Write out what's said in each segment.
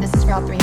this is for all three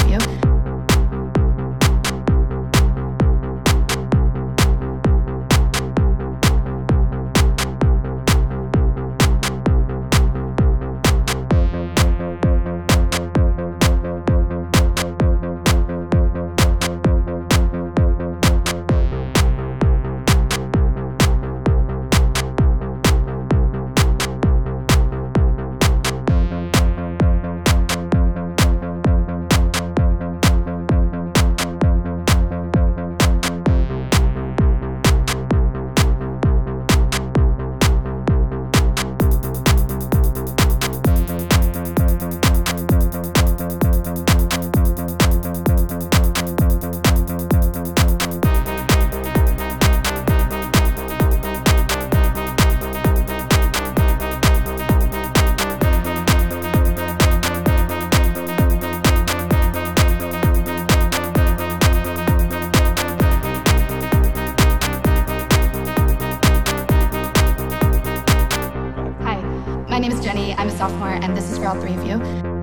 sophomore, and this is for all three of you.